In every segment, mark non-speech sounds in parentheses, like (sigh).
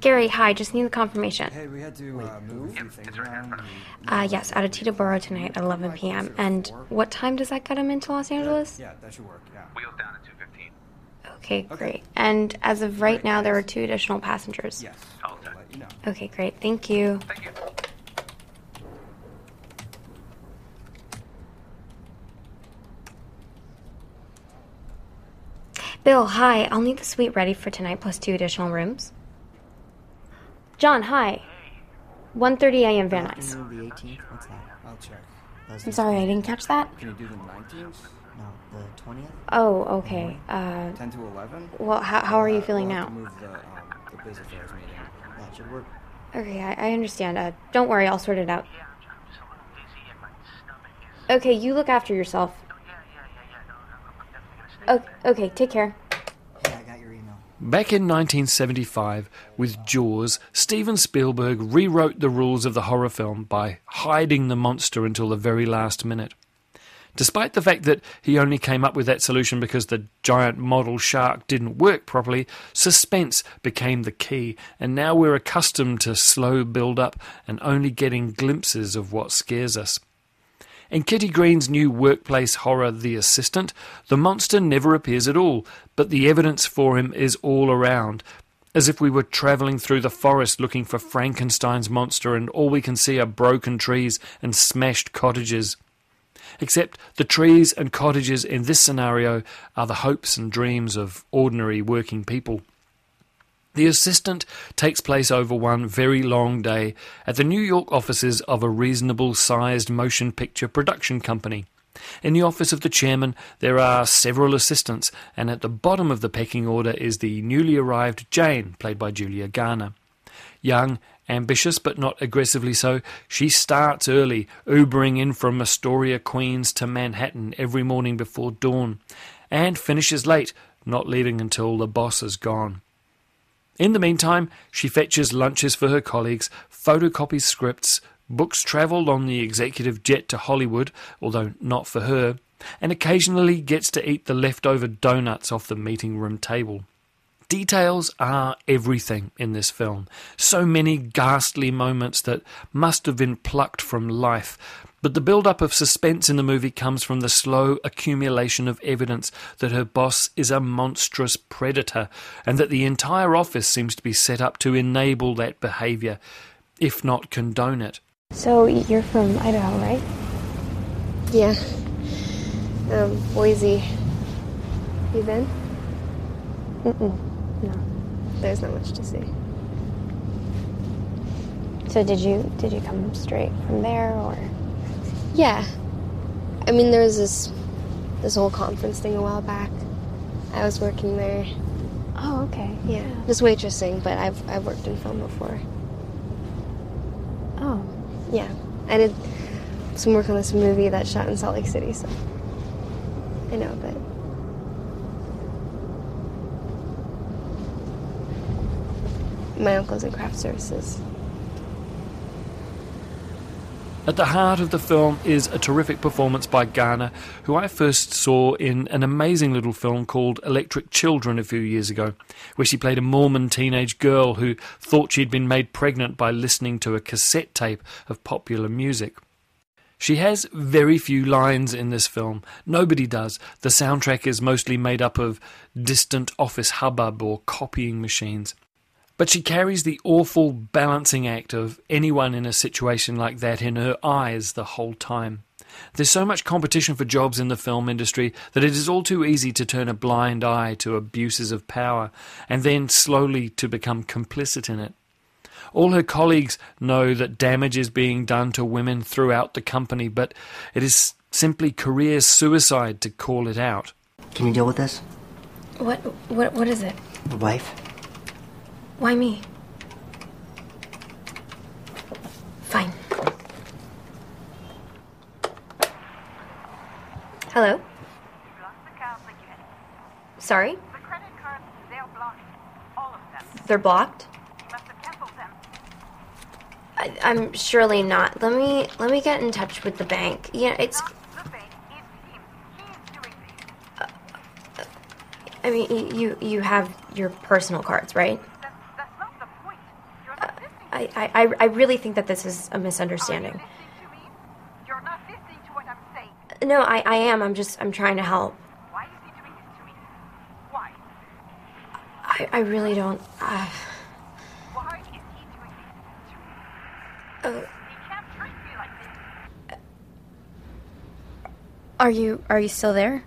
Gary, hi, just need the confirmation. Hey, we had to uh, move a few things around. Uh, yes, out of Teterboro tonight at 11 p.m. And what time does that get him into Los Angeles? Yeah, that should work. Yeah. Wheels down at 215. Okay, great. And as of right now, there are two additional passengers. Yes. I'll I'll let you know. Okay, great. Thank you. Thank you. Bill, hi. I'll need the suite ready for tonight plus two additional rooms. John, hi. 1.30 a.m. Van Nuys. The 18th. What's that? I'll check. I'm sorry, I didn't catch that. Can you do the 19th? No, the 20th. Oh, okay. Uh, 10 to 11? well, how, how are you Uh, feeling now? move the, um, the biz affairs meeting. That should work. Okay, I, I understand. Uh, don't worry, I'll sort it out. Okay, you look after yourself. Okay, okay take care. Hey, I got your email. Back in 1975, with Jaws, Steven Spielberg rewrote the rules of the horror film by hiding the monster until the very last minute. Despite the fact that he only came up with that solution because the giant model shark didn't work properly, suspense became the key, and now we're accustomed to slow build up and only getting glimpses of what scares us. In Kitty Green's new workplace horror, The Assistant, the monster never appears at all, but the evidence for him is all around. As if we were travelling through the forest looking for Frankenstein's monster, and all we can see are broken trees and smashed cottages. Except the trees and cottages in this scenario are the hopes and dreams of ordinary working people. The assistant takes place over one very long day at the New York offices of a reasonable sized motion picture production company. In the office of the chairman, there are several assistants, and at the bottom of the pecking order is the newly arrived Jane, played by Julia Garner. Young, ambitious, but not aggressively so, she starts early, Ubering in from Astoria, Queens to Manhattan every morning before dawn, and finishes late, not leaving until the boss is gone. In the meantime, she fetches lunches for her colleagues, photocopies scripts, books travelled on the executive jet to Hollywood, although not for her, and occasionally gets to eat the leftover donuts off the meeting room table. Details are everything in this film. So many ghastly moments that must have been plucked from life. But the build up of suspense in the movie comes from the slow accumulation of evidence that her boss is a monstrous predator and that the entire office seems to be set up to enable that behaviour, if not condone it. So, you're from Idaho, right? Yeah. Um, Boise. You been? Mm-mm. No. There's not much to see. So, did you did you come straight from there, or? Yeah. I mean, there was this this whole conference thing a while back. I was working there. Oh, okay. Yeah. Just waitressing, but I've I've worked in film before. Oh, Yeah. I did some work on this movie that shot in Salt Lake City, so I know a bit. My uncle's in craft services. At the heart of the film is a terrific performance by Garner, who I first saw in an amazing little film called Electrick Children a few years ago, where she played a Mormon teenage girl who thought she'd been made pregnant by listening to a cassette tape of popular music. She has very few lines in this film. Nobody does. The soundtrack is mostly made up of distant office hubbub or copying machines. But she carries the awful balancing act of anyone in a situation like that in her eyes the whole time. There's so much competition for jobs in the film industry that it is all too easy to turn a blind eye to abuses of power and then slowly to become complicit in it. All her colleagues know that damage is being done to women throughout the company, but it is simply career suicide to call it out. Can you deal with this? What, what, what is it? The wife? Why me? Fine. Hello? You've lost the cards again. Sorry? The credit cards, they're blocked. All of them. They're blocked? You must have canceled them. I, I'm surely not. Let me let me get in touch with the bank. Yeah, it's. Not the bank, it's him. He's doing this. Uh, I mean, you you have your personal cards, right? That's, that's not the point. You're not listening. I, I I- really think that this is a misunderstanding. listening to me? You're not listening to what I'm saying. No, I, I am. I'm just I'm trying to help. Why is he doing this to me? Why? I, I really don't. Uh, Why is he doing this to me? uh, He can't treat me like this. are you are you still there?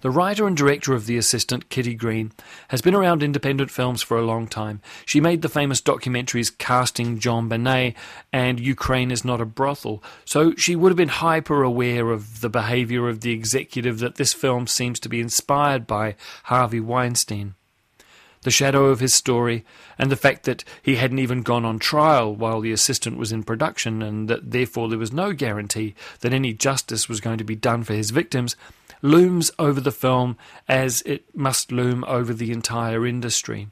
The writer and director of The Assistant, Kitty Green, has been around independent films for a long time. She made the famous documentaries Casting JonBenet and Ukraine is Not a Brothel, so she would have been hyper aware of the behaviour of the executive that this film seems to be inspired by, Harvey Weinstein. The shadow of his story, and the fact that he hadn't even gone on trial while the assistant was in production, and that therefore there was no guarantee that any justice was going to be done for his victims, looms over the film as it must loom over the entire industry.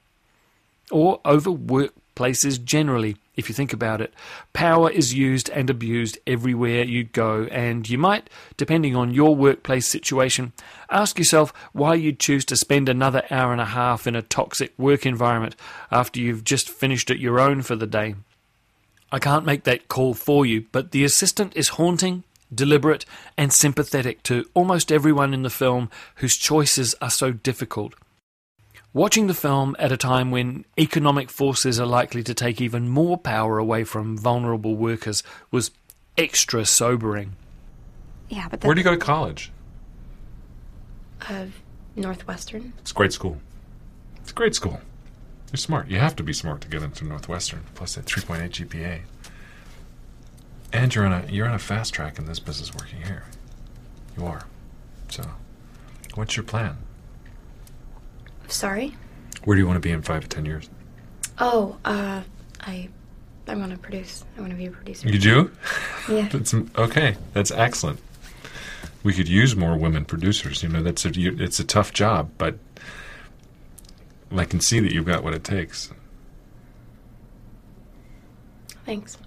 Or over workplaces generally, if you think about it. Power is used and abused everywhere you go, and you might, depending on your workplace situation, ask yourself why you'd choose to spend another hour and a half in a toxic work environment after you've just finished at your own for the day. I can't make that call for you, but the assistant is haunting, deliberate, and sympathetic to almost everyone in the film whose choices are so difficult. Watching the film at a time when economic forces are likely to take even more power away from vulnerable workers was extra sobering. Yeah, but Where do you go to college? Of Northwestern. It's a great school. It's a great school. You're smart. You have to be smart to get into Northwestern. Plus that 3.8 GPA. And you're on a you're on a fast track in this business working here. You are. So, what's your plan? Sorry. Where do you want to be in five to ten years? Oh, uh, I I want to produce. I want to be a producer. You do? Yeah. (laughs) That's okay. That's excellent. We could use more women producers. You know, that's a it's a tough job, but I can see that you've got what it takes. Thanks.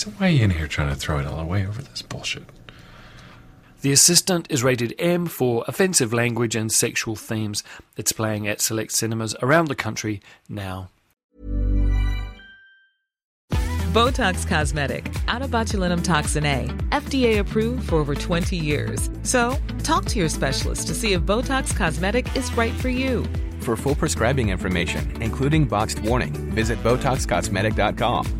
So why are you in here trying to throw it all away over this bullshit? The Assistant is rated M for offensive language and sexual themes. It's playing at select cinemas around the country now. Botox Cosmetic, onabotulinumtoxinA, FDA approved for over 20 years. So, talk to your specialist to see if Botox Cosmetic is right for you. For full prescribing information, including boxed warning, visit BotoxCosmetic.com